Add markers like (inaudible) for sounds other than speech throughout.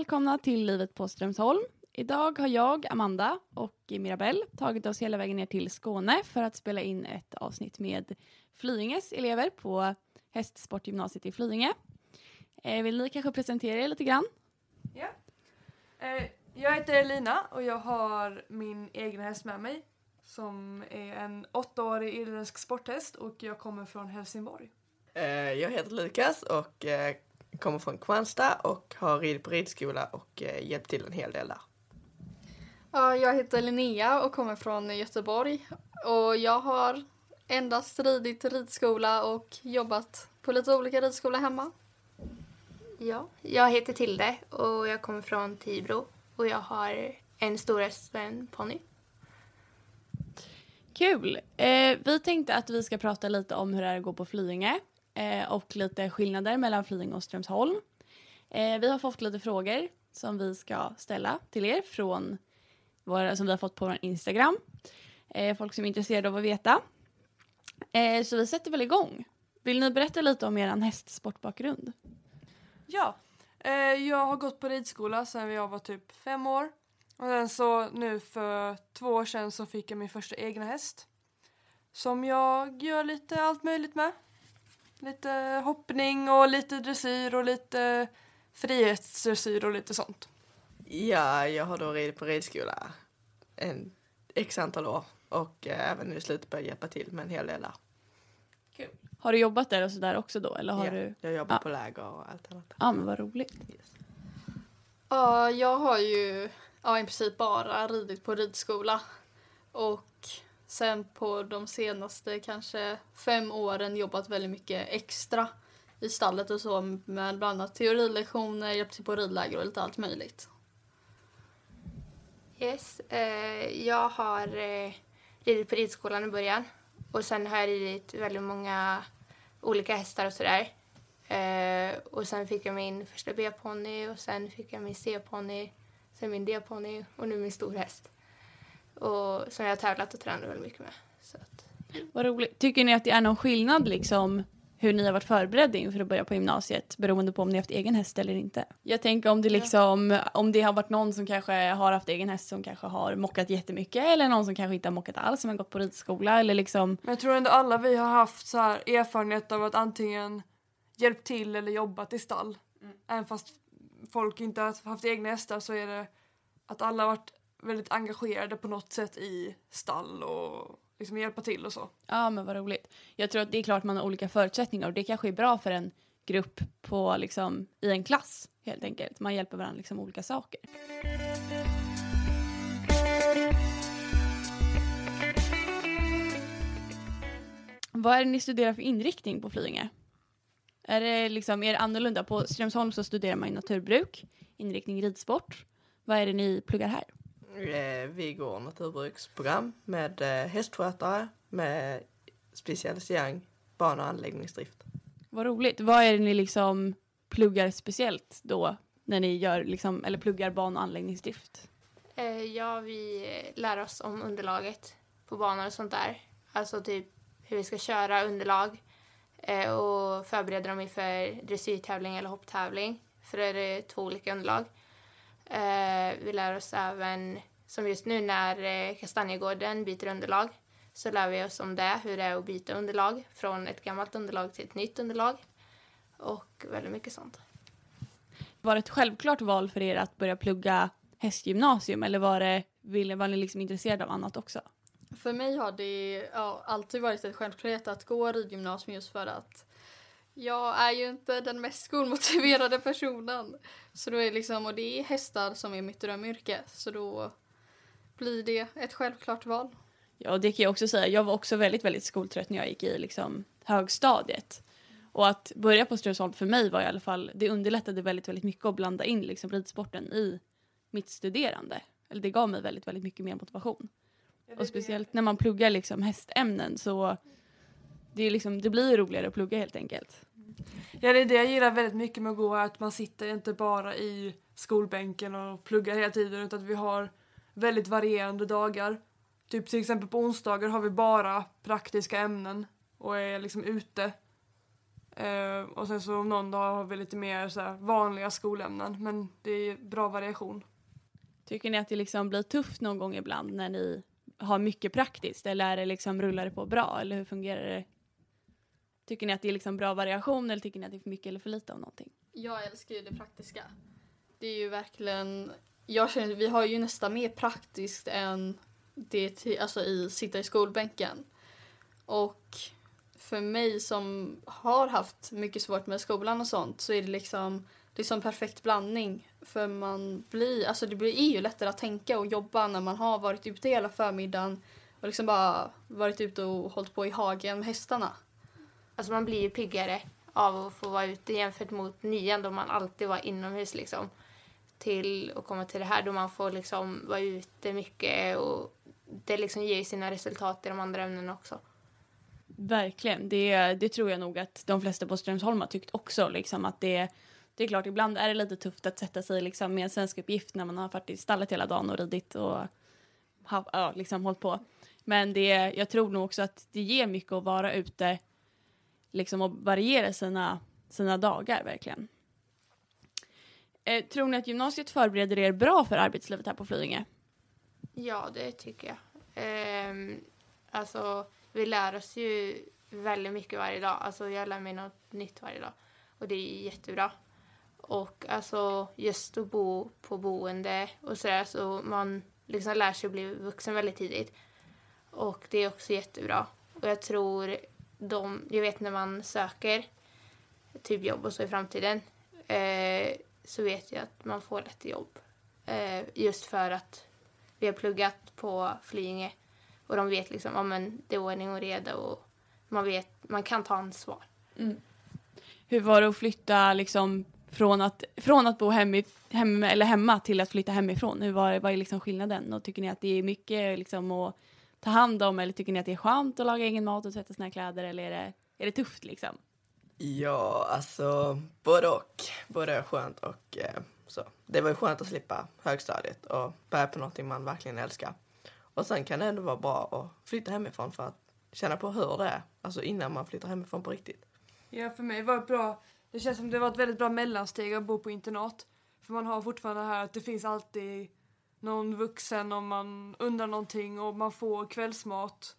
välkomna till Livet på Strömsholm. Idag har jag, Amanda och Mirabelle tagit oss hela vägen ner till Skåne för att spela in ett avsnitt med Flyinges elever på Hästsportgymnasiet i Flyinge. Eh, vill ni kanske presentera er lite grann? Ja. Eh, jag heter Elina och jag har min egen häst med mig som är en åttaårig irländsk sporthäst och jag kommer från Helsingborg. Eh, Jag heter Lukas och kommer från Kristianstad och har ridit på ridskola och eh, hjälpt till en hel del där. Ja, jag heter Linnea och kommer från Göteborg. Och jag har endast ridit ridskola och jobbat på lite olika ridskolor hemma. Ja, jag heter Tilde och jag kommer från Tibro och jag har en stor häst och en ponny. Kul! Eh, vi tänkte att vi ska prata lite om hur det är att gå på Flyinge eh, och lite skillnader mellan Flyinge och Strömsholm. Eh, vi har fått lite frågor som vi ska ställa till er från våra, som vi har fått på vår Instagram. Eh, folk som är intresserade av att veta. Eh, så vi sätter väl igång. Vill ni berätta lite om er hästsportbakgrund? Ja, eh, jag har gått på ridskola sedan jag var typ fem år. Och sen så nu för två år sedan så fick jag min första egna häst. Som jag gör lite allt möjligt med. Lite hoppning och lite dressyr och lite frihetsdressyr och lite sånt. Ja, jag har då ridit på ridskola en x antal år och eh, även i slutet börjat hjälpa till med en hel del där. Har du jobbat där och sådär också då? Eller har ja, du... Jag jobbar Ja. på läger och allt annat. Ja, men vad roligt. Yes. Ja, jag har ju ja, i princip bara ridit på ridskola. Och sen på de senaste kanske fem åren jobbat väldigt mycket extra i stallet och så med bland annat teorilektioner, hjälpt till på ridläger och lite allt möjligt. Yes, eh, jag har eh, ridit på ridskolan i början och sen har jag ridit väldigt många olika hästar och sådär. Eh, och sen fick jag min första B-ponny och sen fick jag min C-ponny, sen min D-ponny och nu min storhäst. Och som jag har tävlat och tränat väldigt mycket med. Så att, Vad roligt. Tycker ni att det är någon skillnad liksom hur ni har varit förberedda inför att börja på gymnasiet beroende på om ni har haft egen häst eller inte? Jag tänker om det liksom, om det har varit någon som kanske har haft egen häst som kanske har mockat jättemycket eller någon som kanske inte har mockat alls som har gått på ridskola eller liksom Men jag tror ändå alla vi har haft så här erfarenhet av att antingen hjälpt till eller jobbat i stall. Även fast folk inte har haft egna hästar så är det att alla har varit väldigt engagerade på något sätt i stall och liksom hjälpa till och så. Ja, men vad roligt. Jag tror att det är klart man har olika förutsättningar och det kanske är bra för en grupp på liksom i en klass helt enkelt. Man hjälper varandra liksom olika saker. Vad är det ni studerar för inriktning på Flyinge? Är det liksom, är det annorlunda? På Strömsholm så studerar man ju naturbruk, inriktning ridsport. Vad är det ni pluggar här? Eh, Vi går naturbruksprogram med eh, hästskötare med specialisering ban och anläggningsdrift. Vad roligt. Vad är det ni liksom pluggar speciellt då när ni gör liksom, eller pluggar ban och anläggningsdrift? eh, ja, vi lär oss om underlaget på banor och sånt där. Alltså typ hur vi ska köra underlag och förbereda dem inför dressyrtävling eller hopptävling. För det är två olika underlag. Eh, vi lär oss även, som just nu när eh, Kastanjegården byter underlag, så lär vi oss om det, hur det är att byta underlag från ett gammalt underlag till ett nytt underlag. Och väldigt mycket sånt. Var det ett självklart val för er att börja plugga hästgymnasium eller var, det, var ni liksom intresserade av annat också? För mig har det ja, alltid varit ett självklarhet att gå ridgymnasium just för att jag är ju inte den mest skolmotiverade personen. Så då är liksom, och det är hästar som är mitt drömyrke. Så då blir det ett självklart val. Ja, det kan jag också säga. Jag var också väldigt, väldigt skoltrött när jag gick i liksom, högstadiet. Och att börja på Strömsholm för mig var i alla fall, det underlättade väldigt, väldigt mycket att blanda in liksom, ridsporten i mitt studerande. Eller det gav mig väldigt, väldigt mycket mer motivation. Och speciellt när man pluggar liksom hästämnen så det, är liksom, det blir roligare att plugga helt enkelt. Ja, det är det jag gillar väldigt mycket med att gå, att man sitter inte bara i skolbänken och pluggar hela tiden utan att vi har väldigt varierande dagar. Typ till exempel på onsdagar har vi bara praktiska ämnen och är liksom ute Eh, och sen så någon dag har vi lite mer så här, vanliga skolämnen men det är bra variation. Tycker ni att det liksom blir tufft någon gång ibland när ni har mycket praktiskt eller är det liksom rullar det på bra eller hur fungerar det? Tycker ni att det är liksom bra variation eller tycker ni att det är för mycket eller för lite av någonting? Jag älskar ju det praktiska. Det är ju verkligen, jag känner vi har ju nästan mer praktiskt än det till, alltså i sitta i skolbänken. Och för mig som har haft mycket svårt med skolan och sånt så är det liksom det är som perfekt blandning. För man blir, alltså det blir ju lättare att tänka och jobba när man har varit ute hela förmiddagen och liksom bara varit ute och hållit på i hagen med hästarna. Alltså man blir ju piggare av att få vara ute jämfört mot nian då man alltid var inomhus liksom. Till att komma till det här då man får liksom vara ute mycket och det liksom ger ju sina resultat i de andra ämnena också. Verkligen, det, det tror jag nog att de flesta på Strömsholm har tyckt också. Liksom, att det, det är klart, ibland är det lite tufft att sätta sig liksom, med en svensk uppgift när man har varit i stallet hela dagen och ridit och ha, ja, liksom, hållit på. Men det, jag tror nog också att det ger mycket att vara ute liksom, och variera sina, sina dagar verkligen. Eh, tror ni att gymnasiet förbereder er bra för arbetslivet här på Flyinge? Ja, det tycker jag. Ehm, alltså, vi lär oss ju väldigt mycket varje dag. Alltså, jag lär mig något nytt varje dag. Och det är jättebra. Och alltså, just att bo på boende och sådär, så man liksom lär sig att bli vuxen väldigt tidigt. Och det är också jättebra. Och jag tror de, jag vet när man söker typ jobb och så i framtiden eh, så vet jag att man får lätt jobb. Eh, just för att vi har pluggat på Flyinge och de vet liksom, ja men det är ordning och reda och man vet, man kan ta ansvar. Mm. Hur var det att flytta liksom från att, från att bo hemma, hem, eller hemma till att flytta hemifrån? Hur var, vad är liksom skillnaden? Och tycker ni att det är mycket liksom att ta hand om eller tycker ni att det är skönt att laga egen mat och tvätta sina kläder eller är det, är det tufft liksom? Ja, alltså både och. Både är skönt och eh, så. Det var ju skönt att slippa högstadiet och börja på någonting man verkligen älskar. Och sen kan det ändå vara bra att flytta hemifrån för att känna på hur det är. Alltså innan man flyttar hemifrån på riktigt. Ja, för mig var det bra. Det känns som det var ett väldigt bra mellansteg att bo på internat. För man har fortfarande det här att det finns alltid någon vuxen om man undrar någonting och man får kvällsmat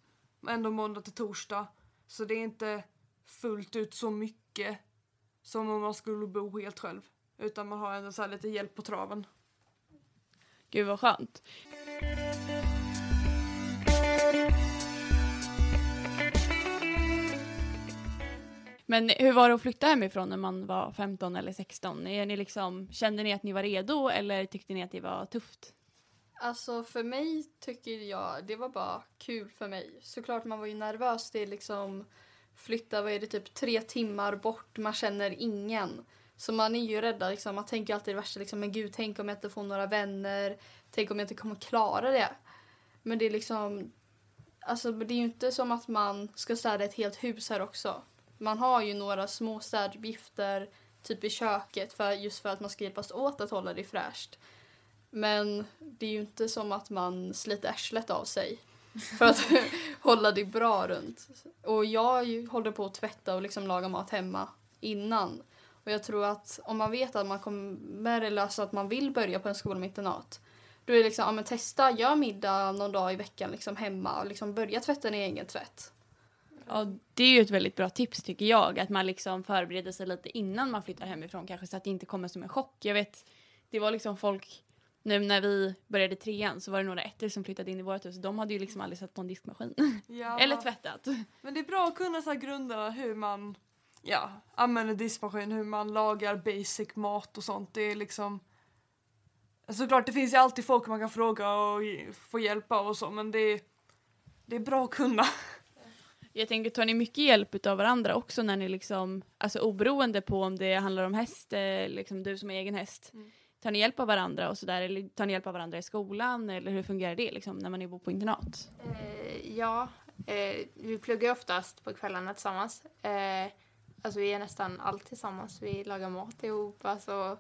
ändå måndag till torsdag. Så det är inte fullt ut så mycket som om man skulle bo helt själv. Utan man har ändå så här lite hjälp på traven. Gud vad skönt. Men hur var det att flytta hemifrån när man var 15 eller 16? Är ni liksom, kände ni att ni var redo eller tyckte ni att det var tufft? Alltså för mig tycker jag det var bara kul för mig. Såklart man var ju nervös. Det är liksom flytta, vad är det, typ tre timmar bort. Man känner ingen. Så man är ju rädd. Liksom. Man tänker alltid det värsta. Liksom, men gud, tänk om jag inte får några vänner. Tänk om jag inte kommer klara det. Men det är liksom... Alltså det är ju inte som att man ska städa ett helt hus här också. Man har ju några små städuppgifter typ i köket för, just för att man ska hjälpas åt att hålla det fräscht. Men det är ju inte som att man sliter arslet av sig för att (laughs) hålla det bra runt. Och jag håller på att tvätta och liksom laga mat hemma innan. Och jag tror att om man vet att man kommer, eller alltså att man vill börja på en skola med internat, då är det liksom, ja men testa, gör middag någon dag i veckan liksom hemma och liksom börja tvätta din egen tvätt. Ja, det är ju ett väldigt bra tips tycker jag. Att man liksom förbereder sig lite innan man flyttar hemifrån kanske så att det inte kommer som en chock. Jag vet, det var liksom folk, nu när vi började trean så var det några ettor som flyttade in i vårt hus. De hade ju liksom aldrig sett på en diskmaskin. Ja, (laughs) Eller tvättat. Men det är bra att kunna så grunderna hur man ja, använder diskmaskin, hur man lagar basic mat och sånt. Det är liksom Såklart det finns ju alltid folk man kan fråga och få hjälp av och så men det är, det är bra att kunna. (laughs) Jag tänker, tar ni mycket hjälp av varandra också när ni liksom, alltså oberoende på om det handlar om häst, liksom du som är egen häst. Mm. Tar ni hjälp av varandra och sådär, eller tar ni hjälp av varandra i skolan eller hur fungerar det liksom när man är bor på internat? Eh, ja, eh, vi pluggar oftast på kvällarna tillsammans. Eh, alltså vi är nästan alltid tillsammans. Vi lagar mat ihop. Alltså,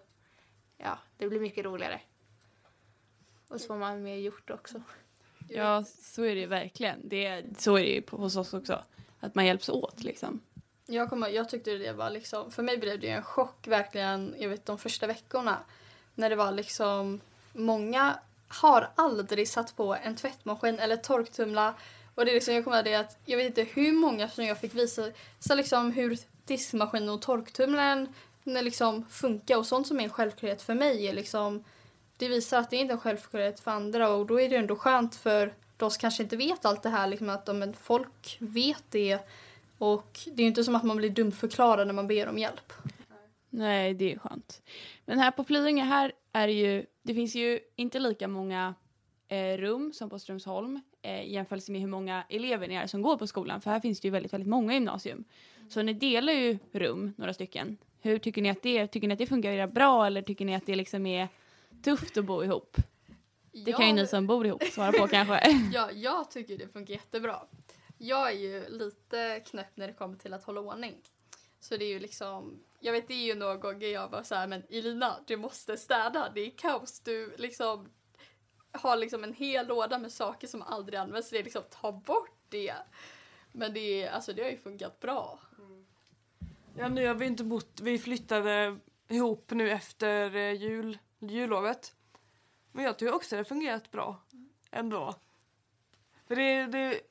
ja, det blir mycket roligare. Och så får man mer gjort också. Ja, så är det verkligen. Det, så är det ju hos oss också. Att man hjälps åt liksom. Jag, kommer, jag tyckte det var liksom, för mig blev det en chock verkligen, jag vet de första veckorna. När det var liksom, många har aldrig satt på en tvättmaskin eller torktumla. Och det är liksom, jag kommer ihåg det att jag vet inte hur många som jag fick visa så liksom hur diskmaskinen och torktumlaren liksom funkar och sånt som är en självklarhet för mig är liksom det visar att det inte är en självklarhet för andra och då är det ändå skönt för de som kanske inte vet allt det här liksom att de, men folk vet det och det är ju inte som att man blir dumförklarad när man ber om hjälp. Nej, det är skönt. Men här på Flyinge här är det ju, det finns ju inte lika många eh, rum som på Strömsholm eh, i jämförelse med hur många elever ni är som går på skolan. För här finns det ju väldigt, väldigt många gymnasium. Så ni delar ju rum, några stycken. Hur tycker ni att det, tycker ni att det fungerar bra eller tycker ni att det liksom är tufft att bo ihop? Det kan ju ni som bor ihop svara på (laughs) kanske. Ja, jag tycker det funkar jättebra. Jag är ju lite knäpp när det kommer till att hålla ordning. Så det är ju liksom, jag vet det är ju några gånger jag var så här, men Elina du måste städa, det är kaos. Du liksom har liksom en hel låda med saker som aldrig används, det är liksom ta bort det. Men det, är, alltså, det har ju funkat bra. Mm. Ja, nu har vi inte bott, vi flyttade ihop nu efter eh, jul, jullovet. Men jag tycker också det har fungerat bra ändå. För det, det,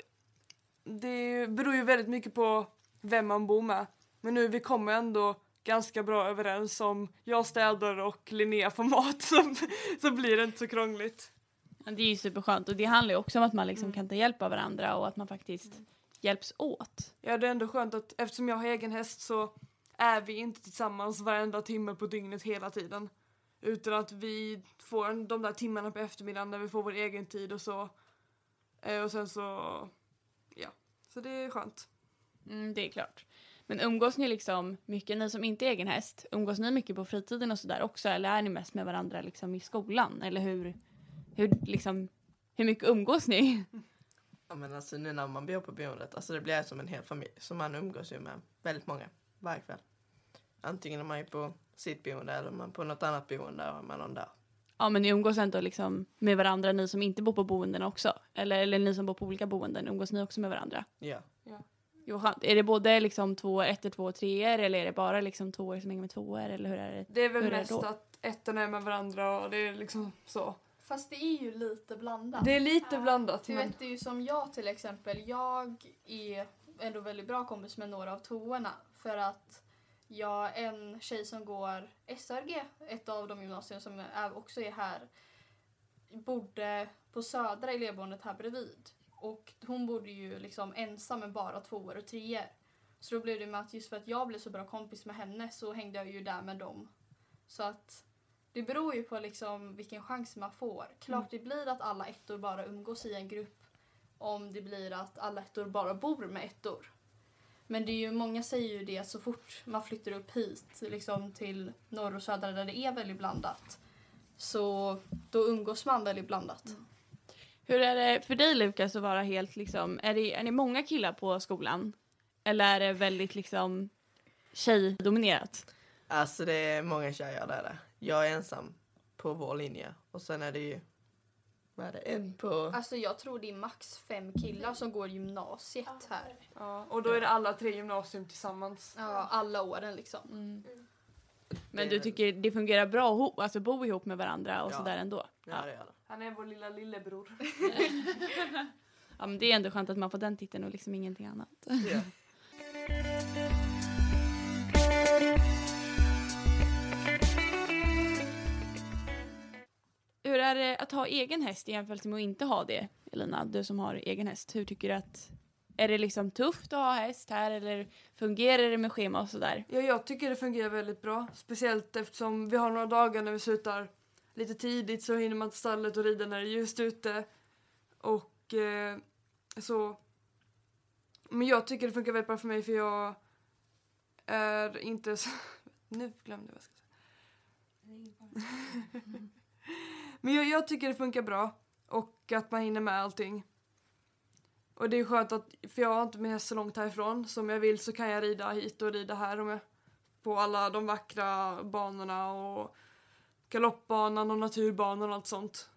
det beror ju väldigt mycket på vem man bor med. Men nu vi kommer ändå ganska bra överens om jag städar och Linnea får mat (laughs) så, så blir det inte så krångligt. Det är ju superskönt och det handlar ju också om att man liksom kan ta hjälp av varandra och att man faktiskt hjälps åt. Ja det är ändå skönt att eftersom jag har egen häst så är vi inte tillsammans varenda timme på dygnet hela tiden. Utan att vi får de där timmarna på eftermiddagen när vi får vår egen tid och så. Eh, Och sen så, ja. Så det är skönt. Mm, det är klart. Men umgås ni liksom mycket, ni som inte är egen häst, umgås ni mycket på fritiden och sådär också eller är ni mest med varandra liksom i skolan? Eller hur, hur, liksom, hur mycket umgås ni? (laughs) Ja, men alltså nu när man bor på boendet, alltså det blir som en hel familj. Så man umgås ju med väldigt många varje kväll. Antingen om man är på sitt boende eller om man är på något annat boende och man någon där. Ja men ni umgås ändå liksom med varandra, ni som inte bor på boenden också? Eller, eller ni som bor på olika boenden, umgås ni också med varandra? Ja. Jo, skönt. Är det både liksom två, ettor, två, treor eller är det bara liksom tvåor som hänger med tvåor eller hur är det? Det är väl Hur är mest då? att ettorna är med varandra och det är liksom så. Fast det är ju lite blandat. Det är lite Ja. blandat Du men vet, det är ju som jag till exempel. Jag är ändå väldigt bra kompis med några av tvåorna. För att jag, en tjej som går SRG, ett av de gymnasier som är, också är här, bodde på södra elevboendet här bredvid. Och hon bodde ju liksom ensam med bara tvåor och treor. Så då blev det med att just för att jag blev så bra kompis med henne så hängde jag ju där med dem. Så att det beror ju på liksom vilken chans man får. Klart det blir att alla ettor bara umgås i en grupp om det blir att alla ettor bara bor med ettor. Men det är ju, många säger ju det att så fort man flyttar upp hit liksom till norr och södra där det är väldigt blandat så då umgås man väldigt blandat. Hur är det för dig Lukas att vara helt liksom, är det, är ni många killar på skolan? Eller är det väldigt liksom tjejdominerat? Alltså det är många tjejer där. Jag är ensam på vår linje. Och sen är det ju, vad är det, en på... Alltså jag tror det är max fem killar som går gymnasiet här. ja, och då är det alla tre gymnasium tillsammans. Ja, alla åren liksom. Men Det- du tycker det fungerar bra ihop, alltså bo ihop med varandra och Ja. sådär ändå? Ja, det gör det. Han är vår lilla lillebror. (laughs) Ja men det är ändå skönt att man får den titeln och liksom ingenting annat. Ja. Hur är det att ha egen häst i jämförelse med att inte ha det? Elina, du som har egen häst, hur tycker du att är det liksom tufft att ha häst här eller fungerar det med schema och sådär? Ja, jag tycker det fungerar väldigt bra. Speciellt eftersom vi har några dagar när vi slutar lite tidigt så hinner man till stallet och rida när det är ljust ute. Och eh, så... Men jag tycker det funkar väldigt bra för mig för jag är inte så... (laughs) Nu glömde jag vad jag ska säga. (laughs) Men jag, jag tycker det funkar bra och att man hinner med allting. Och det är skönt att, för jag har inte min häst så långt härifrån, så om jag vill så kan jag rida hit och rida här och med, på alla de vackra banorna och galoppbanan och naturbanan och allt sånt.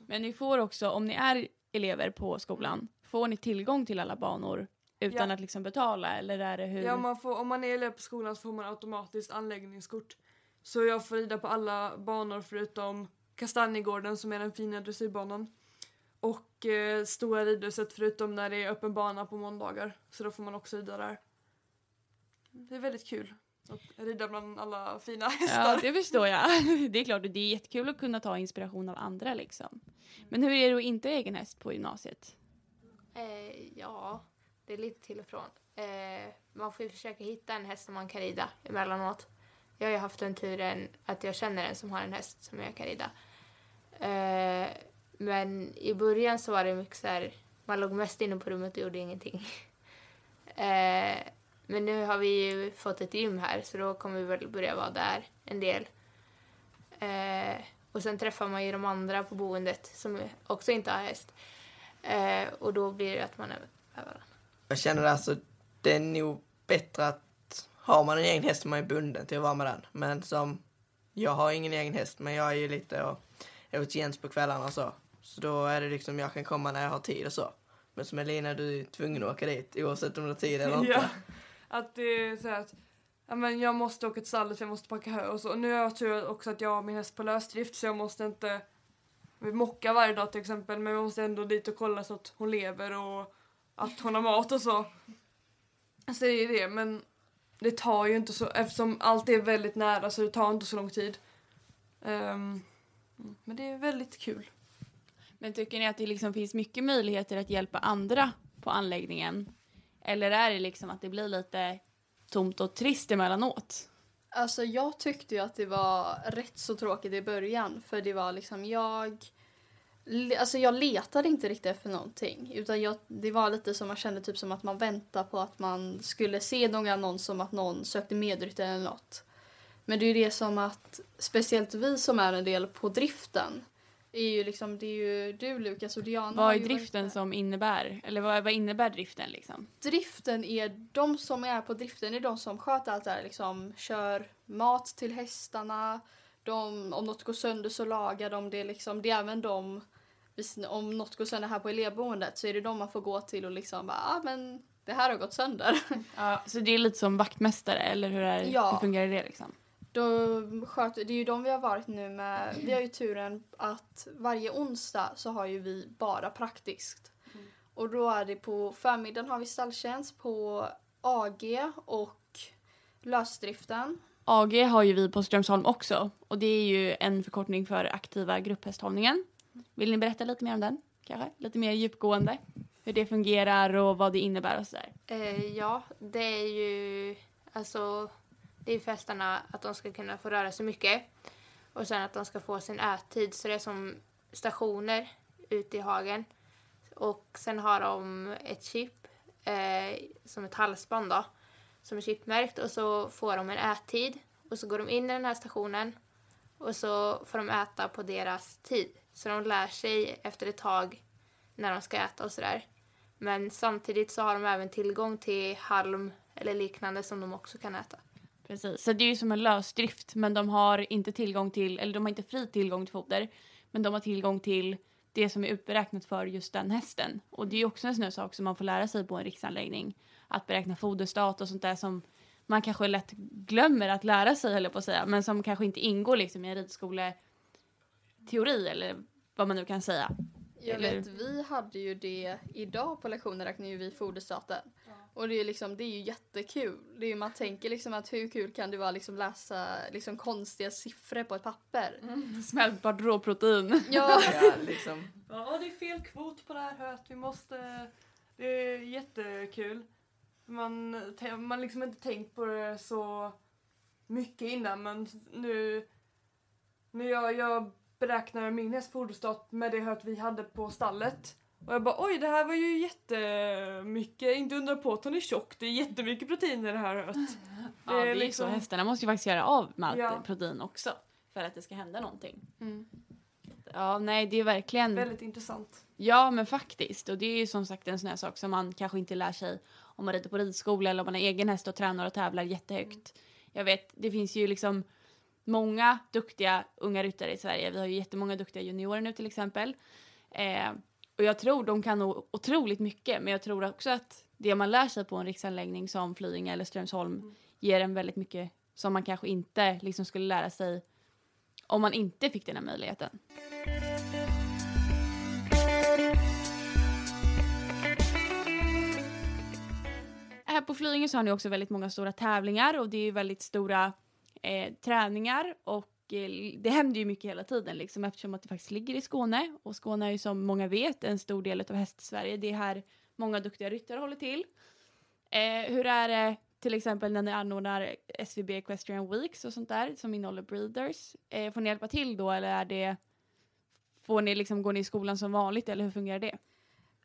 Men ni får också, om ni är elever på skolan, får ni tillgång till alla banor utan Ja. att liksom betala eller är det hur? Ja, man får, om man är elev på skolan så får man automatiskt anläggningskort. Så jag får rida på alla banor förutom Kastanjegården som är den fina dressyrbanan. Och eh, Stora ridhuset förutom när det är öppen bana på måndagar. Så då får man också rida där. Det är väldigt kul att rida bland alla fina hästar. Ja, det förstår jag. (laughs) Det är klart, och det är jättekul att kunna ta inspiration av andra liksom. Men hur är det att inte ha egen häst på gymnasiet? Eh, ja, det är lite till och från. Eh, man får ju försöka hitta en häst som man kan rida emellanåt. Jag har ju haft den turen att jag känner en som har en häst som jag kan rida. Eh, men i början så var det mycket så här, man låg mest inne på rummet och gjorde ingenting. (laughs) Men nu har vi ju fått ett gym här så då kommer vi väl börja vara där en del. Eh, och sen träffar man ju de andra på boendet som också inte har häst. Eh, och då blir det att man är med varandra. Jag känner alltså, det är nog bättre att har man en egen häst är man ju bunden till att vara med den. Men som, jag har ingen egen häst men jag är ju lite och är hos Jens på kvällarna och så. Så då är det liksom, jag kan komma när jag har tid och så. Men som Elina, du är tvungen att åka dit oavsett om du har tid eller (laughs) inte. Ja, att det är så här att ja, men jag måste åka till stallet för jag måste packa hö och så. Och nu har jag tur också att jag har min häst på lösdrift så jag måste inte vi mockar varje dag till exempel men vi måste ändå dit och kolla så att hon lever och att hon har mat och så. Så det är det men det tar ju inte så eftersom allt är väldigt nära så det tar inte så lång tid. Um, men det är väldigt kul. Men tycker ni att det liksom finns mycket möjligheter att hjälpa andra på anläggningen? Eller är det liksom att det blir lite tomt och trist emellanåt? Alltså jag tyckte ju att det var rätt så tråkigt i början för det var liksom jag Alltså jag letade inte riktigt efter någonting utan jag, det var lite som man kände typ som att man väntade på att man skulle se någon annons om att någon sökte medryttare eller något. Men det är ju det som att speciellt vi som är en del på driften är ju liksom, det är ju du Lukas och Diana Vad är driften som innebär? Eller vad, vad innebär driften liksom? Driften är, de som är på driften är de som sköter allt det här, liksom kör mat till hästarna, de, om något går sönder så lagar de det liksom, det är även de, om något går sönder här på elevboendet så är det de man får gå till och liksom bara, ah, men det här har gått sönder. (laughs) Ja, så det är lite som vaktmästare eller hur, är, Ja. hur fungerar det liksom? Då sköter, det är ju de vi har varit nu med, vi har ju turen att varje onsdag så har ju vi bara praktiskt. Och då är det på förmiddagen har vi stalltjänst på AG och lösdriften. AG har ju vi på Strömsholm också och det är ju en förkortning för aktiva grupphästhållningen. Vill ni berätta lite mer om den? Kanske? Lite mer djupgående? Hur det fungerar och vad det innebär och sådär. Eh, ja, det är ju alltså det är för hästarna att de ska kunna få röra sig mycket. Och sen att de ska få sin ättid så det är som stationer ute i hagen. Och sen har de ett chip eh, som ett halsband då som är chipmärkt. Och så får de en ättid. Och så går de in i den här stationen. Och så får de äta på deras tid. Så de lär sig efter ett tag när de ska äta och sådär. Men samtidigt så har de även tillgång till halm eller liknande som de också kan äta. Precis, så det är ju som en lösdrift men de har inte tillgång till, eller de har inte fri tillgång till foder men de har tillgång till det som är utberäknat för just den hästen. Och det är ju också en sån här sak som man får lära sig på en riksanläggning. Att beräkna foderstat och sånt där som man kanske lätt glömmer att lära sig, höll jag på att säga, men som kanske inte ingår liksom i en ridskoleteori eller vad man nu kan säga. Jag Eller- vet, vi hade ju det idag på lektionen räknade ju vi foderstaten. Och det är, liksom, det är ju jättekul. Det är ju, man (laughs) tänker liksom att hur kul kan det vara liksom läsa liksom konstiga siffror på ett papper? (laughs) Smältbart råprotein. Ja, (laughs) Ja, liksom. Ja, det är fel kvot på det här höet. Vi måste... Det är jättekul. Man har man liksom inte tänkt på det så mycket innan men nu... Nu jag, jag beräknar min häst foderstat med det höet vi hade på stallet. Och jag bara oj det här var ju jättemycket, inte undra på att hon är tjock, det är jättemycket protein i det här höet. Ja, det är liksom- så. Hästarna måste ju faktiskt göra av med allt Ja. protein också för att det ska hända någonting. Mm. Ja, nej, det är verkligen... Väldigt intressant. Ja, men faktiskt. Och det är ju som sagt en sån här sak som man kanske inte lär sig om man rider på ridskola eller om man har egen häst och tränar och tävlar jättehögt. Jag vet, det finns ju liksom många duktiga unga ryttare i Sverige. Vi har ju jättemånga duktiga juniorer nu till exempel. Eh, och jag tror de kan nog otroligt mycket, men jag tror också att det man lär sig på en riksanläggning som Flyinge eller Strömsholm ger en väldigt mycket som man kanske inte liksom skulle lära sig om man inte fick den här möjligheten. Här på Flyinge så har ni också väldigt många stora tävlingar och det är väldigt stora eh, träningar och eh, det händer ju mycket hela tiden liksom eftersom att det faktiskt ligger i Skåne och Skåne är ju som många vet en stor del av hästsverige. Det är här många duktiga ryttare håller till. Eh, hur är det till exempel när ni anordnar SVB Equestrian Weeks och sånt där som innehåller breeders? Eh, får ni hjälpa till då eller är det Får ni liksom, går ni i skolan som vanligt eller hur fungerar det?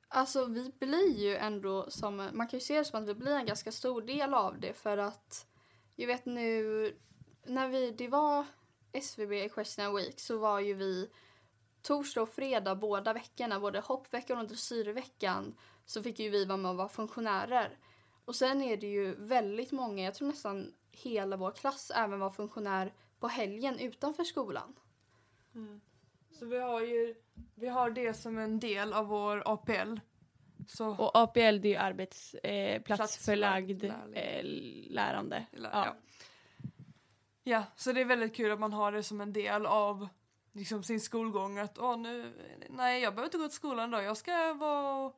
Alltså vi blir ju ändå som, man kan ju se det som att vi blir en ganska stor del av det för att jag vet nu när vi, det var SVB Equestrian Week så var ju vi torsdag och fredag båda veckorna, både hoppveckan och dressyrveckan så fick ju vi vara med och vara funktionärer. Och sen är det ju väldigt många, jag tror nästan hela vår klass även var funktionär på helgen utanför skolan. Så vi har ju vi har det som en del av vår APL. Så, Och APL det är ju arbetsplatsförlagd eh, eh, lärande. Ja. ja. Ja, så det är väldigt kul att man har det som en del av liksom, sin skolgång. Att åh, nu, nej, jag behöver inte gå till skolan då. Jag ska vara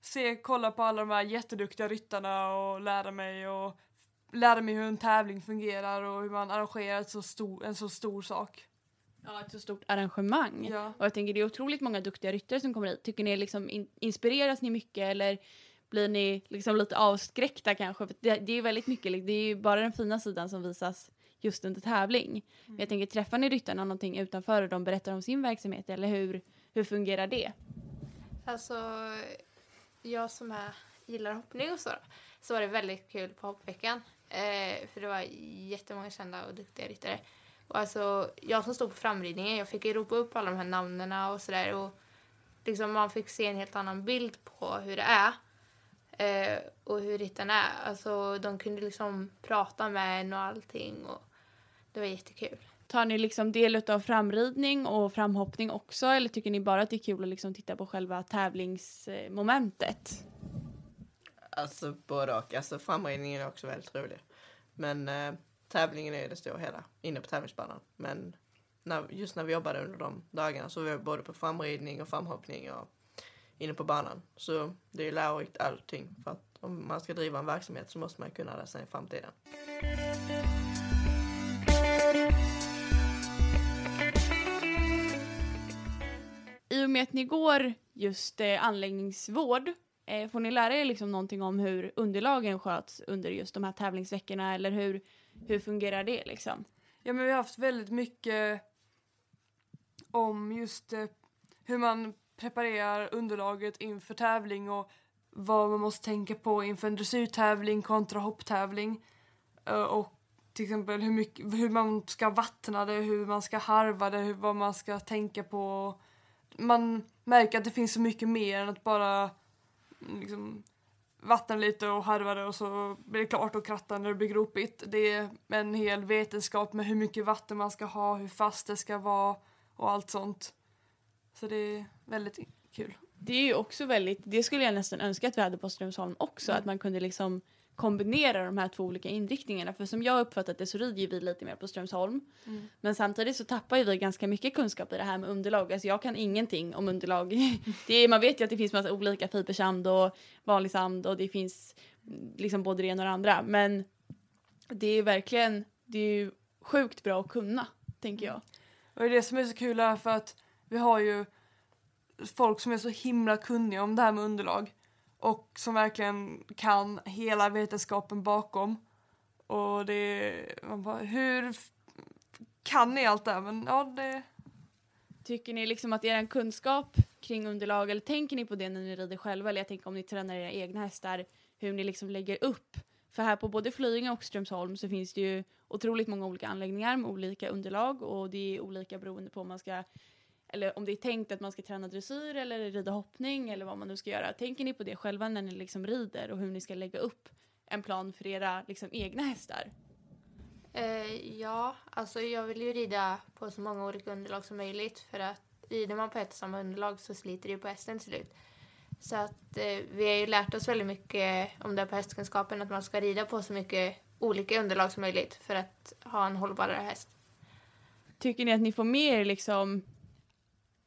se, kolla på alla de här jätteduktiga ryttarna och lära mig och lära mig hur en tävling fungerar och hur man arrangerar så stor, en så stor sak. ja, ett så stort arrangemang. Ja. Och jag tänker det är otroligt många duktiga ryttare som kommer hit. Tycker ni liksom in, inspireras ni mycket eller blir ni liksom lite avskräckta kanske? För det, det är väldigt mycket, det är ju bara den fina sidan som visas just under tävling. Men jag tänker träffar ni ryttarna någonting utanför och de berättar om sin verksamhet eller hur, hur fungerar det? Alltså, jag som är, gillar hoppning och så, så var det väldigt kul på hoppveckan. Eh, för det var jättemånga kända och duktiga ryttare. Och alltså, jag som stod på framridningen, jag fick ropa upp alla de här namnen och sådär. Och liksom man fick se en helt annan bild på hur det är. Eh, och hur ryttarna är. Alltså, de kunde liksom prata med en och allting. Och det var jättekul. Tar ni liksom del av framridning och framhoppning också eller tycker ni bara att det är kul att liksom titta på själva tävlingsmomentet? Alltså både och. Alltså framridningen är också väldigt rolig. Men eh, tävlingen är det stora hela inne på tävlingsbanan. Men när, just när vi jobbade under de dagarna så var vi både på framridning och framhoppning och inne på banan. Så det är lärorikt allting. För att om man ska driva en verksamhet så måste man kunna det sen i framtiden. Med att ni går just eh, anläggningsvård, eh, får ni lära er liksom någonting om hur underlagen sköts under just de här tävlingsveckorna eller hur, hur fungerar det liksom? Ja, men vi har haft väldigt mycket om just eh, hur man preparerar underlaget inför tävling och vad man måste tänka på inför en dressyrtävling kontra hopptävling. Eh, och till exempel hur, mycket, hur man ska vattna det, hur man ska harva det, hur, vad man ska tänka på. Man märker att det finns så mycket mer än att bara mm, liksom, vattna lite och harva det och så blir det klart och kratta när det blir gropigt. Det är en hel vetenskap med hur mycket vatten man ska ha, hur fast det ska vara och allt sånt. Så det är väldigt kul. Det är ju också väldigt, det skulle jag nästan önska att vi hade på Strömsholm också, att man kunde liksom kombinera de här två olika inriktningarna. För som jag uppfattat det så rider ju vi lite mer på Strömsholm. Men samtidigt så tappar ju vi ganska mycket kunskap i det här med underlag. Alltså jag kan ingenting om underlag. (laughs) Det är, man vet ju att det finns massa olika fibersand och vanlig sand och det finns mm, liksom både det ena och det andra. Men det är verkligen, det är ju sjukt bra att kunna, tänker jag. Och det är det som är så kul här för att vi har ju folk som är så himla kunniga om det här med underlag och som verkligen kan hela vetenskapen bakom. Och det man bara, hur kan ni allt det här? Men ja, det, Tycker ni liksom att er kunskap kring underlag, eller tänker ni på det när ni rider själva? Eller jag tänker om ni tränar era egna hästar, hur ni liksom lägger upp. För här på både Flyinge och Strömsholm så finns det ju otroligt många olika anläggningar med olika underlag och det är olika beroende på om man ska eller om det är tänkt att man ska träna dressyr eller rida hoppning eller vad man nu ska göra. Tänker ni på det själva när ni liksom rider och hur ni ska lägga upp en plan för era liksom egna hästar? Eh, ja, alltså jag vill ju rida på så många olika underlag som möjligt för att rider man på ett och samma underlag så sliter det ju på hästen till slut. Så att eh, vi har ju lärt oss väldigt mycket om det på hästkunskapen, att man ska rida på så mycket olika underlag som möjligt för att ha en hållbarare häst. Tycker ni att ni får med er liksom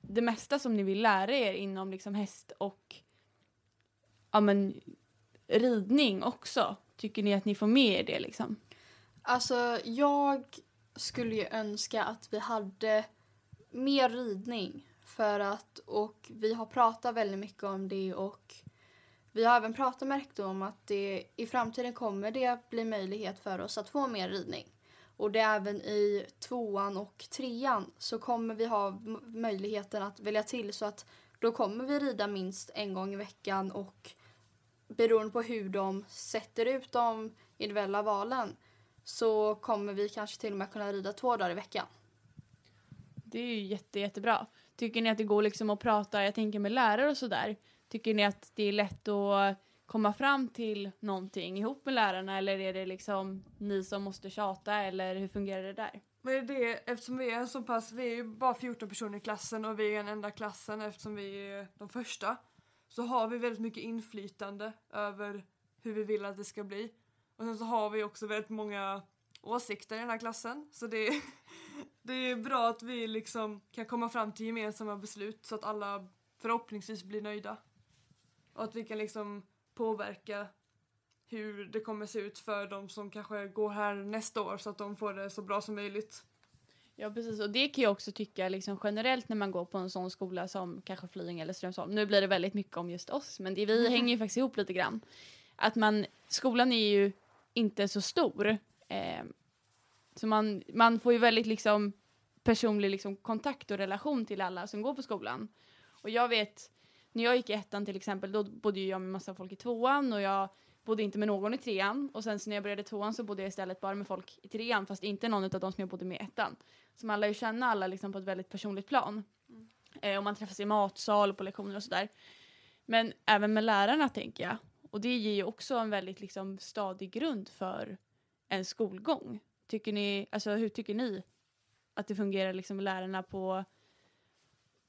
det mesta som ni vill lära er inom liksom häst och ja, men, ridning också? Tycker ni att ni får med er det liksom? Alltså, jag skulle ju önska att vi hade mer ridning. För att, och vi har pratat väldigt mycket om det och vi har även pratat med rektorn om att det, i framtiden kommer det bli möjlighet för oss att få mer ridning. Och det är även i tvåan och trean så kommer vi ha möjligheten att välja till så att då kommer vi rida minst en gång i veckan och beroende på hur de sätter ut de individuella valen så kommer vi kanske till och med kunna rida två dagar i veckan. Det är ju jätte, jättebra. Tycker ni att det går liksom att prata, jag tänker med lärare och sådär. Tycker ni att det är lätt att komma fram till någonting ihop med lärarna eller är det liksom ni som måste tjata eller hur fungerar det där? Men det är eftersom vi är så pass, vi är ju bara 14 personer i klassen och vi är den enda klassen eftersom vi är de första. Så har vi väldigt mycket inflytande över hur vi vill att det ska bli. Och sen så har vi också väldigt många åsikter i den här klassen. Så det är, (laughs) det är bra att vi liksom kan komma fram till gemensamma beslut så att alla förhoppningsvis blir nöjda. Och att vi kan liksom påverka hur det kommer se ut för de som kanske går här nästa år så att de får det så bra som möjligt. Ja precis och det kan jag också tycka liksom generellt när man går på en sån skola som kanske Flyinge eller Strömsholm. Nu blir det väldigt mycket om just oss men det, vi hänger ju faktiskt ihop lite grann. Att man, skolan är ju inte så stor. Eh, så man, man får ju väldigt liksom personlig liksom kontakt och relation till alla som går på skolan. Och jag vet, när jag gick i ettan till exempel, då bodde jag med massa folk i tvåan och jag bodde inte med någon i trean. Och sen så när jag började tvåan så bodde jag istället bara med folk i trean fast inte någon av de som jag bodde med i ettan. Så man lär ju känna alla liksom på ett väldigt personligt plan. Eh, och man träffas i matsal och på lektioner och sådär. Men även med lärarna tänker jag. Och det ger ju också en väldigt liksom stadig grund för en skolgång. Tycker ni, alltså hur tycker ni att det fungerar liksom med lärarna på,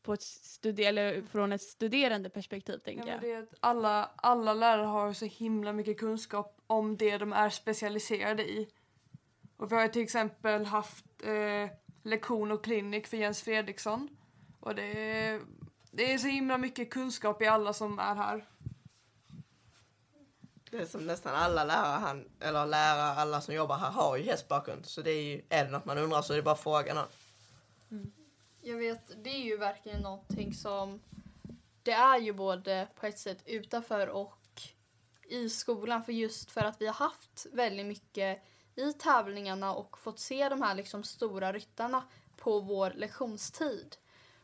på ett studi- eller från ett studerande perspektiv Ja, tänker jag? det är att alla, alla lärare har så himla mycket kunskap om det de är specialiserade i. Och vi har till exempel haft eh, lektion och klinik för Jens Fredriksson. Och det är, det är så himla mycket kunskap i alla som är här. Det är som nästan alla lärare, han, eller lärare, alla som jobbar här har ju hästbakgrund. Så det är ju, är det något man undrar så är det bara att fråga någon. Jag vet, det är ju verkligen någonting som det är ju både på ett sätt utanför och i skolan för just för att vi har haft väldigt mycket i tävlingarna och fått se de här liksom stora ryttarna på vår lektionstid.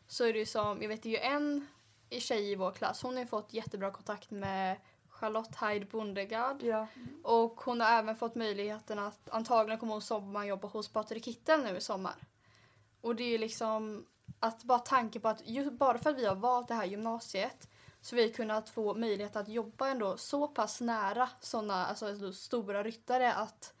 Så är det ju som, jag vet det är ju en tjej i vår klass, hon har fått jättebra kontakt med Charlotte Heid Bondegard. Ja. Och hon har även fått möjligheten att antagligen kommer hon sommarjobba hos Patrik Kittel nu i sommar. Och det är ju liksom att bara tanke på att just bara för att vi har valt det här gymnasiet så vi kunnat få möjlighet att jobba ändå så pass nära sådana alltså, alltså, stora ryttare att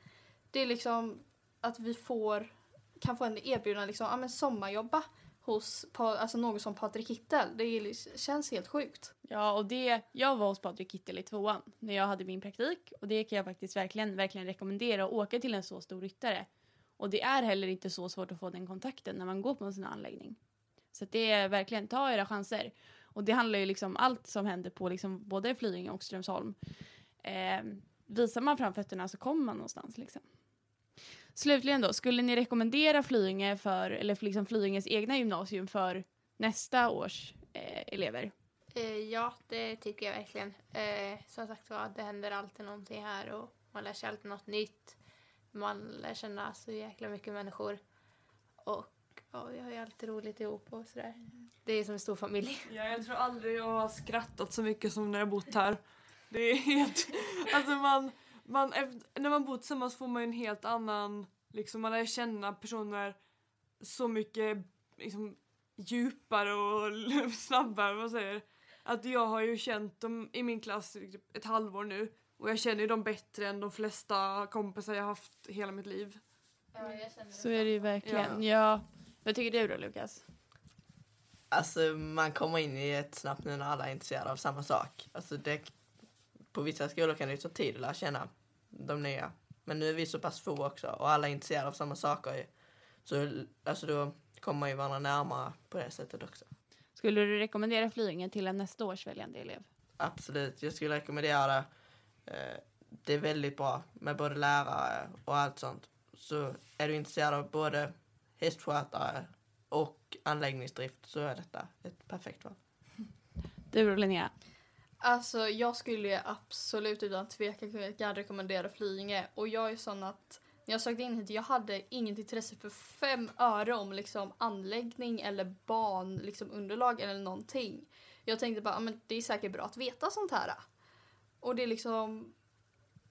det är liksom att vi får kan få en erbjudande liksom, ja, men sommarjobba hos alltså någon som Patrik Kittel. Det är, liksom, känns helt sjukt. Ja, och det, jag var hos Patrik Kittel i tvåan när jag hade min praktik och det kan jag faktiskt verkligen, verkligen rekommendera att åka till en så stor ryttare. Och det är heller inte så svårt att få den kontakten när man går på en sån här anläggning. Så att det är verkligen, ta era chanser. Och det handlar ju liksom allt som händer på liksom både Flyinge och Strömsholm. Eh, visar man framfötterna så kommer man någonstans liksom. Slutligen då, skulle ni rekommendera Flyinge för, eller liksom Flyinges egna gymnasium för nästa års eh, elever? Eh, ja, det tycker jag verkligen. Eh, som sagt var, det händer alltid någonting här och man lär sig alltid något nytt. Man lär känna så jäkla mycket människor. Och ja, vi har ju alltid roligt ihop och sådär. Det är som en stor familj. Ja, jag tror aldrig jag har skrattat så mycket som när jag bott här. Det är helt... Alltså man, man, när man bor tillsammans får man en helt annan... Liksom man lär känna personer så mycket liksom, djupare och (laughs) snabbare. Vad säger Att jag har ju känt dem i min klass i typ ett halvår nu. Och jag känner ju dem bättre än de flesta kompisar jag haft hela mitt liv. Så är det ju verkligen. Ja. Vad tycker du då Lukas? Alltså man kommer in i ett snabbt nu när alla är intresserade av samma sak. Alltså det, på vissa skolor kan det ju ta tid att lära känna de nya. Men nu är vi så pass få också och alla är intresserade av samma saker. Så alltså då kommer man ju varandra närmare på det sättet också. Skulle du rekommendera Flyinge till en nästa års väljande elev? Absolut, jag skulle rekommendera det. Eh, Det är väldigt bra med både lärare och allt sånt. Så är du intresserad av både hästskötare och anläggningsdrift så är detta ett perfekt val. Du och Linnea? Alltså jag skulle absolut utan tvekan rekommendera Flyinge och jag är sån att när jag sökte in hit, jag hade inget intresse för fem öre om liksom anläggning eller ban, liksom underlag eller någonting. Jag tänkte bara, "Ja, men det är säkert bra att veta sånt här. Och det är liksom,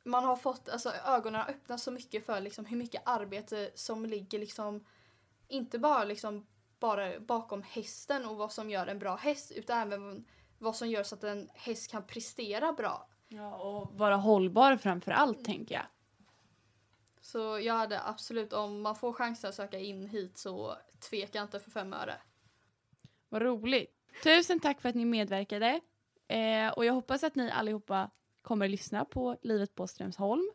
man har fått, alltså ögonen har öppnats så mycket för liksom hur mycket arbete som ligger liksom, inte bara liksom bara bakom hästen och vad som gör en bra häst utan även vad som gör så att en häst kan prestera bra. Ja, och vara hållbar framför allt, tänker jag. Så jag hade absolut, om man får chansen att söka in hit så tveka inte för fem öre. Vad roligt. Tusen tack för att ni medverkade. Eh, och jag hoppas att ni allihopa kommer lyssna på Livet på Strömsholm.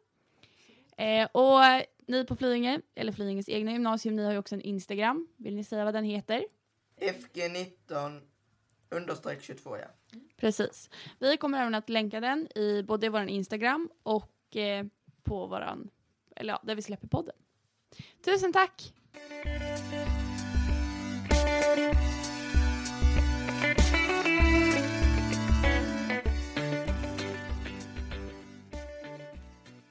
Eh, och ni på Flyinge, eller Flyinges egna gymnasium, ni har ju också en Instagram. Vill ni säga vad den heter? FG19 understreck 22 ja. Precis. Vi kommer även att länka den i både vår Instagram och eh, på våran, eller ja, där vi släpper podden. Tusen tack!